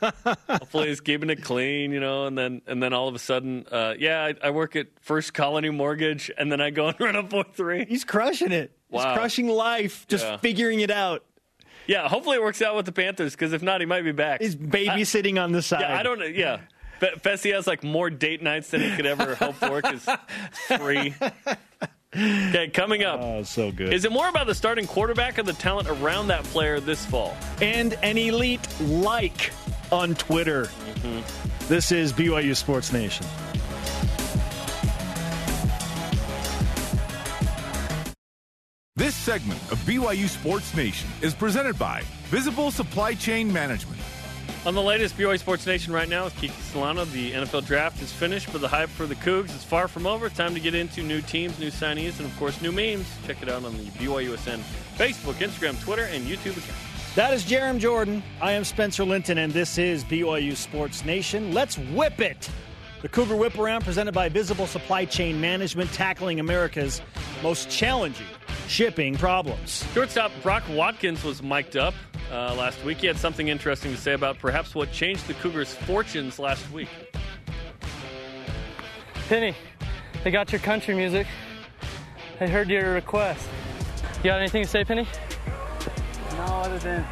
Hopefully, he's keeping it clean, you know. And then, and then all of a sudden, uh, yeah, I, I work at First Colony Mortgage, and then I go and run a four three. He's crushing it. He's Wow. crushing life, just Yeah. figuring it out. Yeah, hopefully it works out with the Panthers because if not, he might be back. He's babysitting on the side. yeah, I don't. know. Yeah, Fe- Fesi has like more date nights than he could ever hope for because free. Okay, coming up. Oh, so good. Is it more about the starting quarterback or the talent around that player this fall? and an elite like on Twitter. Mm-hmm. This is BYU Sports Nation. This segment of BYU Sports Nation is presented by Visible Supply Chain Management. On the latest BYU Sports Nation right now with Kiki Solano, the NFL draft is finished, but the hype for the Cougs is far from over. Time to get into new teams, new signees, and of course, new memes. Check it out on the BYUSN Facebook, Instagram, Twitter, and YouTube account. That is Jarom Jordan. I am Spencer Linton, and this is BYU Sports Nation. Let's whip it. The Cougar Whip Around, presented by Visible Supply Chain Management, tackling America's most challenging shipping problems. Shortstop Brock Watkins was mic'd up uh, last week. He had something interesting to say about perhaps what changed the Cougars' fortunes last week. Penny, they got your country music. I heard your request. You got anything to say, Penny? No, other than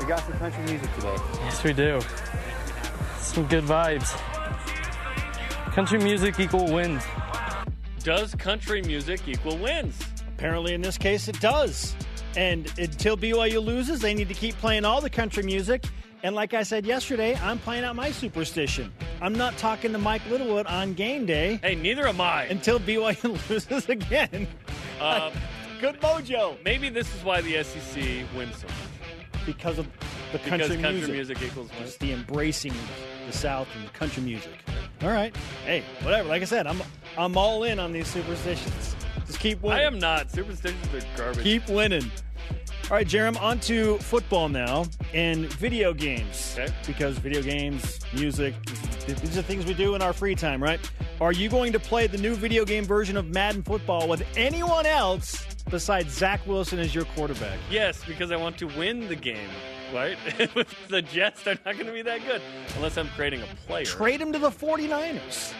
we got some country music today. Yes, we do. Some good vibes. Country music equal wins. Does country music equal wins? Apparently, in this case, it does. And until BYU loses, they need to keep playing all the country music. And like I said yesterday, I'm playing out my superstition. I'm not talking to Mike Littlewood on game day Hey, neither am I. until BYU loses again. Uh, Good mojo. maybe this is why the SEC wins so much. Because of the country, Because country, country music. music equals wins. Just the embracing the South and the country music. All right. Hey, whatever. Like I said, I'm I'm all in on these superstitions. Just keep winning. I am not. Superstitions are garbage. Keep winning. All right, Jarom, on to football now and video games. Okay. Because video games, music, these are things we do in our free time, right? Are you going to play the new video game version of Madden Football with anyone else besides Zach Wilson as your quarterback? Yes, because I want to win the game, right? With the Jets, they're not going to be that good unless I'm creating a player. Trade him to the 49ers.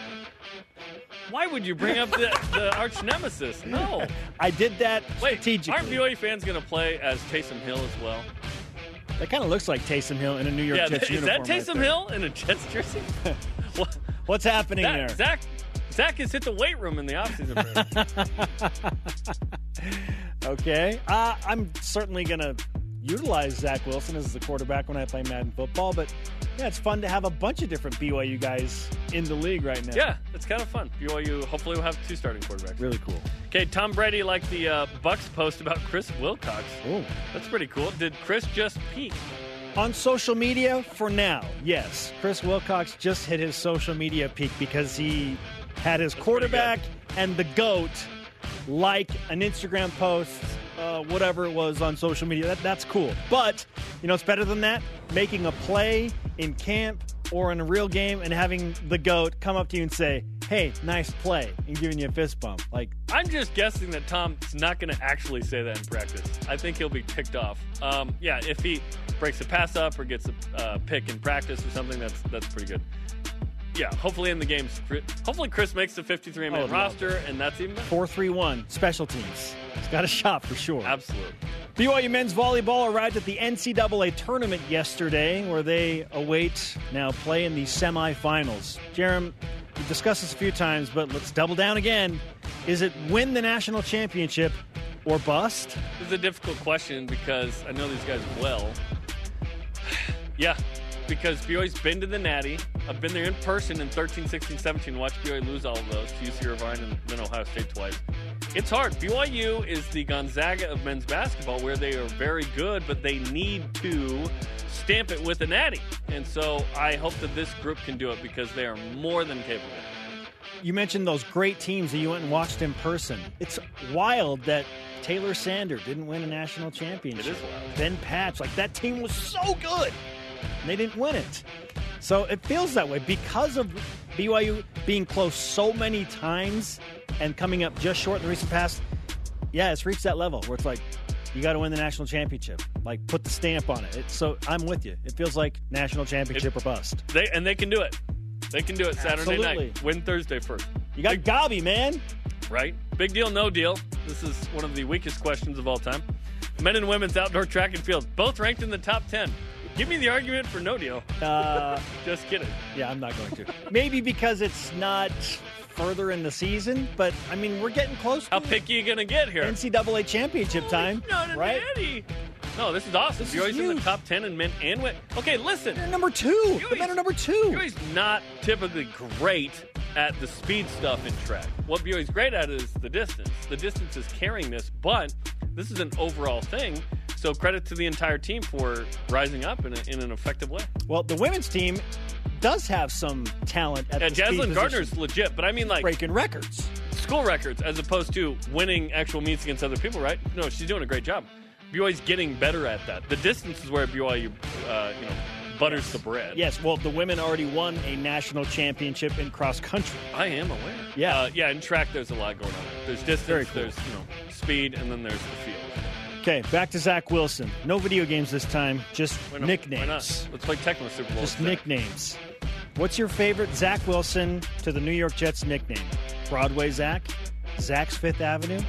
Why would you bring up the, the arch nemesis? No. I did that Wait, strategically. aren't BYU fans going to play as Taysom Hill as well? That kind of looks like Taysom Hill in a New York Yeah, Jets is that uniform. right Taysom there. Hill in a Jets jersey? what, What's happening that, there? Zach, Zach has hit the weight room in the offseason. Okay. Uh, I'm certainly going to utilize Zach Wilson as the quarterback when I play Madden football, but yeah, it's fun to have a bunch of different BYU guys in the league right now. Yeah, it's kind of fun. BYU hopefully will have two starting quarterbacks. Really cool. Okay, Tom Brady liked the uh, Bucks post about Chris Wilcox. Oh. That's pretty cool. Did Chris just peak? On social media, for now, yes. Chris Wilcox just hit his social media peak because he had his quarterback and the GOAT like an Instagram post, uh, whatever it was on social media. That, that's cool. But, you know, it's better than that. Making a play in camp or in a real game and having the GOAT come up to you and say, hey, nice play, and giving you a fist bump. Like, I'm just guessing that Tom's not going to actually say that in practice. I think he'll be ticked off. Um, yeah, if he breaks a pass up or gets a uh, pick in practice or something, that's that's pretty good. Yeah, hopefully in the game. hopefully Chris makes the 53 man Oh, roster, and that's even better. 431 special teams. He's got a shot for sure. Absolutely. BYU men's volleyball arrived at the NCAA tournament yesterday, where they await now play in the semifinals. Jarom, we've discussed this a few times, but let's double down again. Is it win the national championship or bust? This is a difficult question because I know these guys well. yeah, because BYU's been to the Natty. I've been there in person in 13, 16, 17, watched BYU lose all of those to UC Irvine and then Ohio State twice. It's hard. BYU is the Gonzaga of men's basketball where they are very good, but they need to stamp it with a Natty. And so I hope that this group can do it because they are more than capable. You mentioned those great teams that you went and watched in person. It's wild that Taylor Sander didn't win a national championship. It is wild. Ben Patch, like that team was so good, and they didn't win it. So it feels that way because of BYU being close so many times and coming up just short in the recent past. Yeah, it's reached that level where it's like you got to win the national championship. Like put the stamp on it. It's, so I'm with you. It feels like national championship or bust. They and they can do it. They can do it Saturday Absolutely. night. Win Thursday first. You got Gabi, man. right? Big deal, no deal. This is one of the weakest questions of all time. Men and women's outdoor track and field, both ranked in the top 10. Give me the argument for no deal. Uh, Just kidding. Yeah, I'm not going to. Maybe because it's not further in the season, but I mean, we're getting close How picky you going to get here? NCAA championship time, Not right? natty. No, this is awesome. This is BYU's in the top 10 in men and women. Okay, listen. They're number two. The men are number two. BYU's not typically great at the speed stuff in track. What BYU's great at is the distance. The distance is carrying this, but this is an overall thing. So credit to the entire team for rising up in, a, in an effective way. Well, the women's team does have some talent at Yeah, the Jaslyn Gardner's legit, but I mean like breaking records. school records as opposed to winning actual meets against other people, right? No, she's doing a great job. BYU's getting better at that. The distance is where BYU, uh, you know, butters the bread. Yes, well, the women already won a national championship in cross country. I am aware. Yeah. uh, yeah. In track, there's a lot going on. There's distance, cool. there's you know speed, and then there's the field. Okay, back to Zach Wilson. No video games this time, just Why not? nicknames. Why not? Let's play Tecmo Super Bowl. Just instead. nicknames. What's your favorite Zach Wilson to the New York Jets nickname? Broadway Zach, Zach's Fifth Avenue,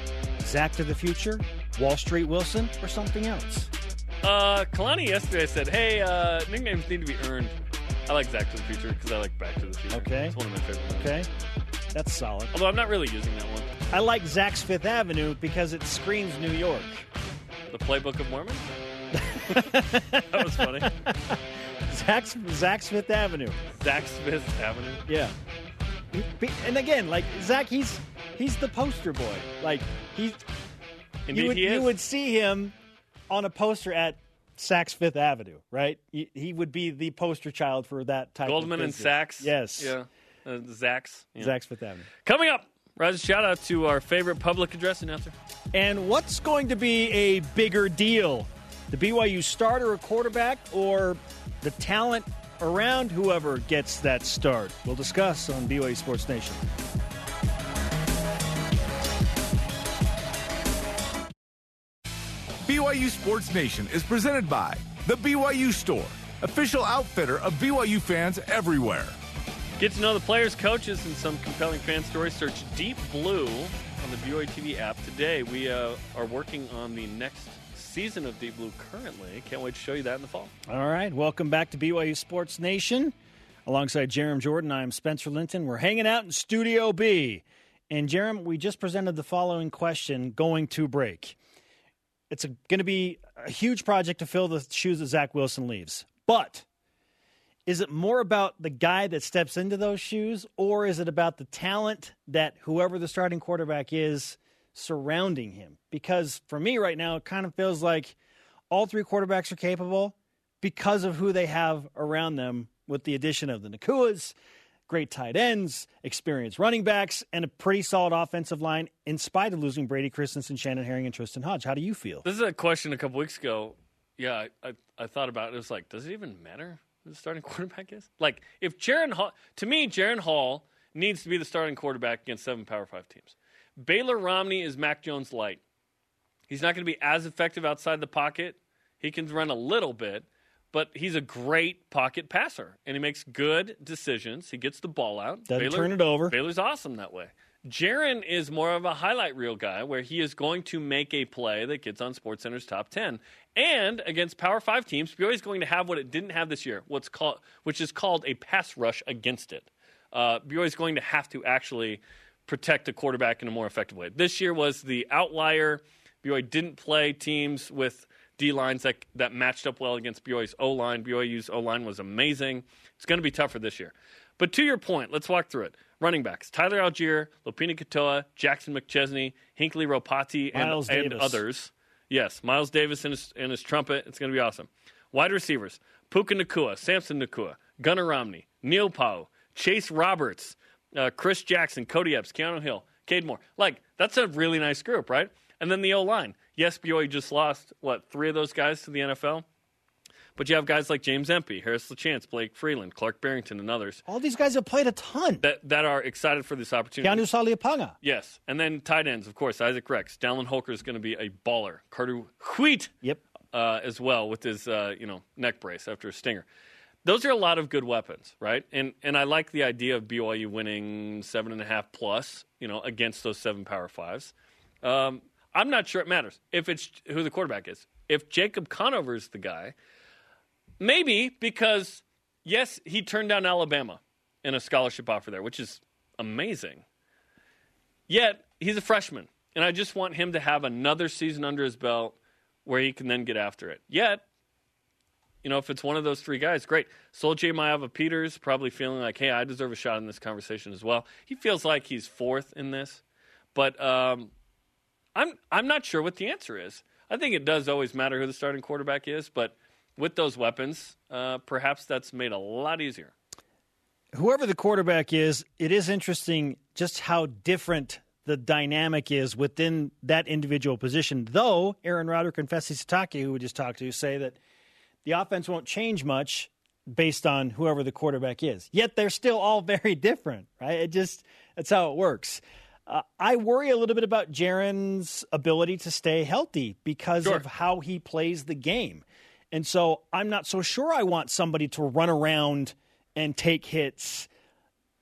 Zach to the Future, Wall Street Wilson, or something else? Uh, Kalani yesterday said, "Hey, uh, nicknames need to be earned." I like Zach to the Future because I like Back to the Future. Okay. it's one of my favorite. Ones. Okay, that's solid. Although I'm not really using that one. I like Zach's Fifth Avenue because it screams New York. The Playbook of Mormon. that was funny. Zach, Zach's Fifth Avenue. Zach Smith Avenue. Yeah. And again, like Zach, he's he's the poster boy. Like he's Indeed, you would, he is. you would see him on a poster at Saks Fifth Avenue, right? He, he would be the poster child for that type Goldman of and business. Sachs. Yes. Yeah. Uh, Zach's. Yeah. Saks Fifth Avenue. Coming up, Rise, shout out to our favorite public address announcer. And what's going to be a bigger deal? The BYU starter or quarterback or the talent around whoever gets that start? We'll discuss on BYU Sports Nation. BYU Sports Nation is presented by The BYU Store, official outfitter of BYU fans everywhere. Get to know the players, coaches, and some compelling fan stories. Search Deep Blue on the BYU TV app. Today, we uh, are working on the next season of Deep Blue currently. Can't wait to show you that in the fall. All right, welcome back to BYU Sports Nation. Alongside Jarom Jordan, I'm Spencer Linton. We're hanging out in Studio B. And Jarom, we just presented the following question going to break. it's going to be a huge project to fill the shoes that Zach Wilson leaves. But is it more about the guy that steps into those shoes, or is it about the talent that whoever the starting quarterback is surrounding him? Because for me right now, it kind of feels like all three quarterbacks are capable because of who they have around them with the addition of the Nacuas, great tight ends, experienced running backs, and a pretty solid offensive line in spite of losing Brady Christensen, Chandon Herring, and Tristan Hodge. How do you feel? This is a question a couple weeks ago. Yeah, I, I, I thought about it. It was like, does it even matter the starting quarterback is? Like, if Jaren Hall, to me, Jaren Hall needs to be the starting quarterback against seven Power Five teams. Baylor Romney is Mac Jones light. He's not going to be as effective outside the pocket. He can run a little bit, but he's a great pocket passer and he makes good decisions. He gets the ball out. Doesn't Baylor, turn it over. Baylor's awesome that way. Jaren is more of a highlight reel guy where he is going to make a play that gets on SportsCenter's top 10. And against Power 5 teams, BYU is going to have what it didn't have this year, what's called which is called a pass rush against it. Uh, BYU is going to have to actually protect the quarterback in a more effective way. This year was the outlier. BYU didn't play teams with D lines that, that matched up well against BYU's O line. BYU's O line was amazing. It's going to be tougher this year. But to your point, let's walk through it. Running backs Tyler Allgeier, Lopini Katoa, Jackson McChesney, Hinckley Ropati, and, and others. Yes, Miles Davis and his, and his trumpet. It's going to be awesome. Wide receivers Puka Nacua, Samson Nacua, Gunnar Romney, Neil Pau'u, Chase Roberts, uh, Chris Jackson, Cody Epps, Keanu Hill, Cade Moore. Like, that's a really nice group, right? And then the O line. Yes, BYU just lost, what, three of those guys to the NFL? But you have guys like James Empey, Harris LaChance, Blake Freeland, Clark Barrington, and others All these guys have played a ton. that, that are excited for this opportunity. Keanu Saliapanga. Yes. And then tight ends, of course, Isaac Rex. Dallin Holker is going to be a baller. Carter Wheat Yep. uh, as well with his uh, you know neck brace after a stinger. Those are a lot of good weapons, right? And and I like the idea of BYU winning seven and a half plus, you know, against those seven Power Fives. Um, I'm not sure it matters if it's who the quarterback is. If Jacob Conover is the guy, maybe because yes, he turned down Alabama in a scholarship offer there, which is amazing. Yet he's a freshman, and I just want him to have another season under his belt where he can then get after it. Yet, you know, if it's one of those three guys, great. Sol-Jay Maiava-Peters probably feeling like, hey, I deserve a shot in this conversation as well. He feels like he's fourth in this, but um, I'm I'm not sure what the answer is. I think it does always matter who the starting quarterback is, but with those weapons, uh, perhaps that's made a lot easier. whoever the quarterback is, it is interesting just how different the dynamic is within that individual position. Though Aaron Roderick and Sitake, who we just talked to, say that the offense won't change much based on whoever the quarterback is. Yet they're still all very different, right? It just that's how it works. Uh, I worry a little bit about Jaren's ability to stay healthy because Sure. of how he plays the game. And so I'm not so sure I want somebody to run around and take hits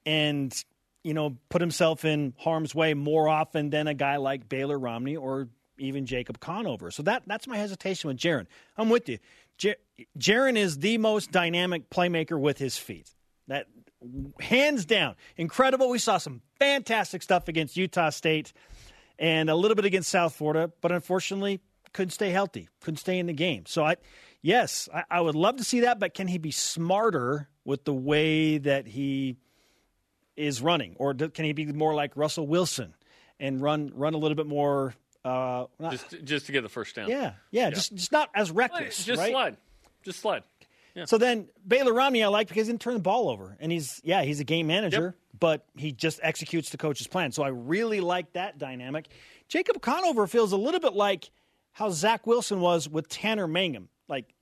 and you know put himself in harm's way more often than a guy like Baylor Romney or even Jacob Conover. So that that's my hesitation with Jaren. I'm with you. Jaren is the most dynamic playmaker with his feet. That hands down, incredible. We saw some fantastic stuff against Utah State and a little bit against South Florida, but unfortunately couldn't stay healthy, couldn't stay in the game. So I, yes, I, I would love to see that, but can he be smarter with the way that he is running, or do, can he be more like Russell Wilson and run run a little bit more? Uh, not- Just just to get the first down. yeah, yeah, just just not as reckless. just right? slide, just slide. So then Baylor Romney, I like because he didn't turn the ball over, and he's yeah, he's a game manager, but he just executes the coach's plan. So I really like that dynamic. Jacob Conover feels a little bit like how Zach Wilson was with Tanner Mangum, like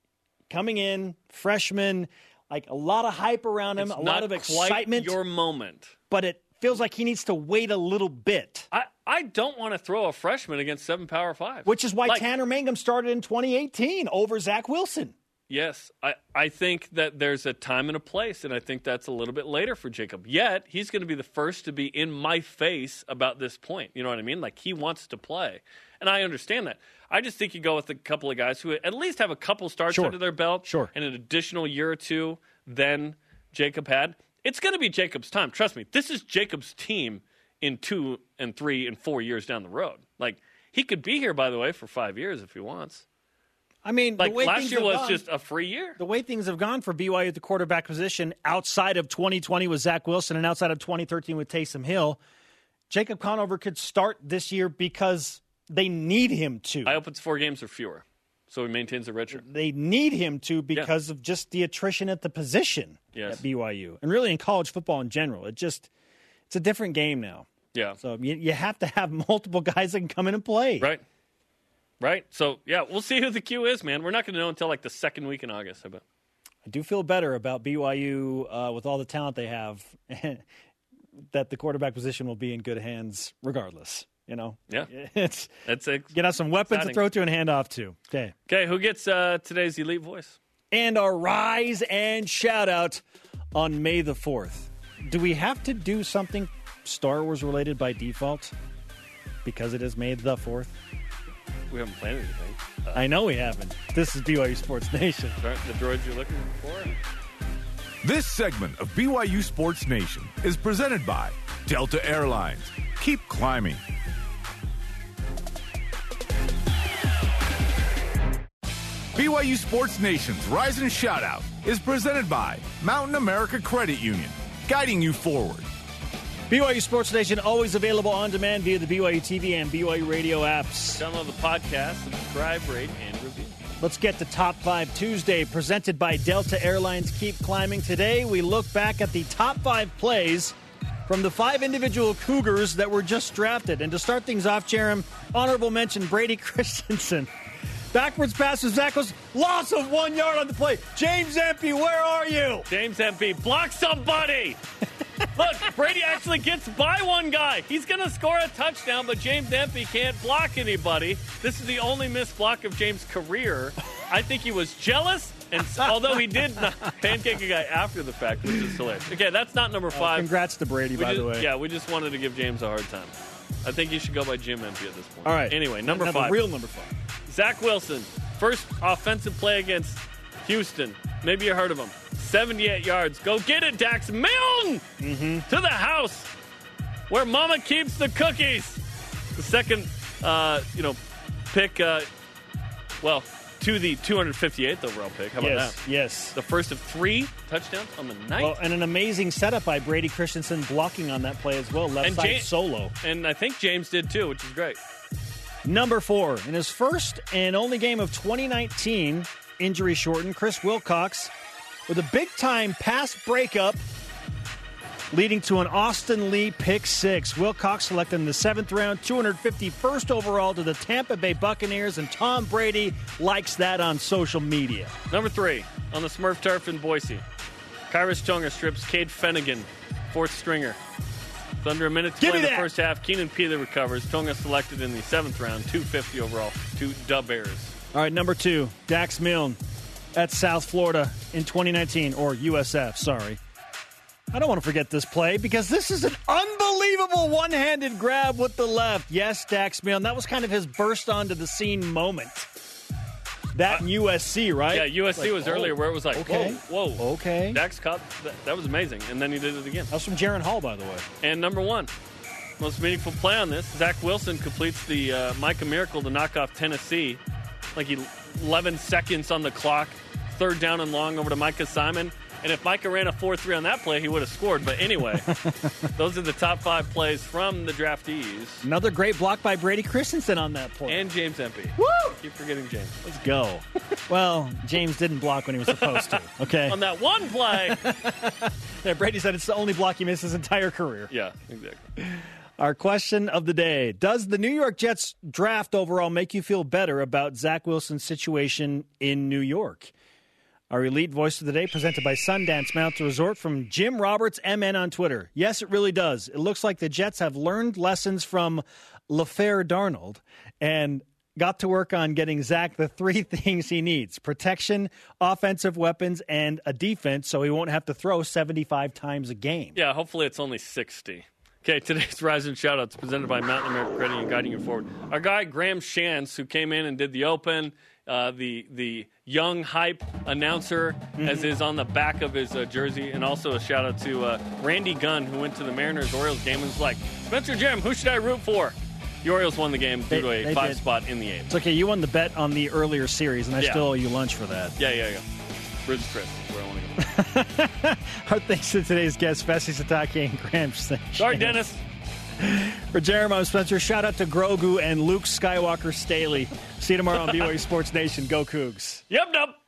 coming in freshman, like a lot of hype around him, It's a lot of excitement, Your moment. but it feels like he needs to wait a little bit. I, I don't want to throw a freshman against seven power five. Which is why Like, Tanner Mangum started in 2018 over Zach Wilson. Yes, I, I think that there's a time and a place, and I think that's a little bit later for Jacob. Yet, he's going to be the first to be in my face about this point. You know what I mean? Like, he wants to play. And I understand that. I just think you go with a couple of guys who at least have a couple starts Sure. under their belt Sure. and an additional year or two than Jacob had. It's going to be Jacob's time. Trust me. This is Jacob's team in two and three and four years down the road. Like, He could be here, by the way, for five years if he wants. I mean, Like the way last year was gone- just a free year. the way things have gone for BYU at the quarterback position outside of 2020 with Zach Wilson and outside of 2013 with Taysom Hill, Jacob Conover could start this year because they need him to. I hope it's four games or fewer, so he maintains the redshirt. they need him to because of just the attrition at the position Yes. at BYU and really in college football in general. It just it's a different game now. Yeah. So you, you have to have multiple guys that can come in and play. Right. Right. So yeah, we'll see who the Q is, man. We're not going to know until like the second week in August. I bet. I do feel better about BYU uh, with all the talent they have, that the quarterback position will be in good hands regardless. You know, Yeah. it's That's a, get us some weapons Exciting. to throw to and hand off to. Okay, okay. Who gets uh, today's elite voice? and our rise and shout out on May the fourth. Do we have to do something Star Wars related by default because it is May the fourth? We haven't planned anything. Uh, I know we haven't. This is BYU Sports Nation. sorry, the droids you're looking for. This segment of BYU Sports Nation is presented by Delta Airlines. Keep climbing. BYU Sports Nation's Rise and Shout Out is presented by Mountain America Credit Union, guiding you forward. BYU Sports Nation always available on demand via the BYU TV and BYU radio apps. Download the podcast, subscribe, rate, and review. Let's get to Top 5 Tuesday, presented by Delta Airlines. Keep climbing. Today, we look back at the top five plays from the five individual Cougars that were just drafted. And to start things off, Jarom, honorable mention Brady Christensen. Backwards pass to Zach was loss of one yard on the play. James Empey, where are you? James MP, block somebody. Look, Brady actually gets by one guy. He's going to score a touchdown, but James Empey can't block anybody. This is the only missed block of James' career. I think he was jealous, and although he did not pancake a guy after the fact, which is hilarious. Okay, that's not number uh, five. Congrats to Brady, We by the way. Yeah, we just wanted to give James a hard time. I think you should go by Jim Empey at this point. All right. Anyway, number Now five. real number five. Zach Wilson, first offensive play against Houston. Maybe you heard of him. 78 yards. Go get it, Dax Milne! Mm-hmm. To the house where Mama keeps the cookies. The second, uh, you know, pick, uh, well, to the 258th overall pick. How about Yes, that? yes. The first of three touchdowns on the night. Well, and an amazing setup by Brady Christensen blocking on that play as well. Left And side Ja- solo. and I think James did too, which is great. Number four, in his first and only game of 2019, injury shortened, Chris Wilcox with a big time pass breakup leading to an Austin Lee pick six. Wilcox selected in the seventh round, 251st overall to the Tampa Bay Buccaneers, and Tom Brady likes that on social media. Number three, on the Smurf turf in Boise. Khyiris Tonga strips Cade Fennegan, fourth stringer. With under a minute to Give play in the that. first half, Keenan Pili recovers. Tonga selected in the seventh round, 250 overall, to Dub Bears. All right, number two, Dax Milne at South Florida in 2019, or USF, sorry. I don't want to forget this play because this is an unbelievable one handed grab with the left. Yes, Dax Milne. That was kind of his burst onto the scene moment. That in USC, right? Yeah, USC Like, was oh, earlier where it was like, okay. whoa, whoa. Okay. Dax caught, that, that was amazing. And then he did it again. That was from Jaren Hall, by the way. And number one, most meaningful play on this, Zach Wilson completes the uh, Micah Miracle to knock off Tennessee. Like he 11 seconds on the clock, third down and long over to Micah Simon. And if Micah ran a 4 3 on that play, he would have scored. But anyway, those are the top five plays from the draftees. Another great block by Brady Christensen on that play. And James Empey. Woo! Keep forgetting James. Let's go. well, James didn't block when he was supposed to. Okay. On that one play. Yeah, Brady said it's the only block he missed his entire career. yeah, exactly. Our question of the day Does the New York Jets draft overall make you feel better about Zach Wilson's situation in New York? Our elite voice of the day presented by Sundance Mountain Resort from Jim Roberts MN on Twitter. Yes, it really does. It looks like the Jets have learned lessons from LaFair Darnold and got to work on getting Zach the three things he needs protection, offensive weapons, and a defense so he won't have to throw 75 times a game. Yeah, hopefully it's only 60. Okay, today's Rise and Shoutouts presented by Mountain America Credit and guiding you forward. Our guy Graham Shantz, who came in and did the open, uh, the the young hype announcer, as is on the back of his uh, jersey, and also a shout out to uh, Randy Gunn, who went to the Mariners Orioles game and was like, Spencer Jim, who should I root for? The Orioles won the game due They- to a five did. spot in the eighth. It's okay. You won the bet on the earlier series, and I Yeah. still owe you lunch for that. Yeah, yeah, yeah. Ridge Chris where I want to go. Our thanks to today's guests, Fesi Sitake and Graham Sorry, Dennis. For Jeremy, I'm Spencer. Shout out to Grogu and Luke Skywalker Staley. See you tomorrow on BYU Sports Nation. Go Cougs. Yep, yep.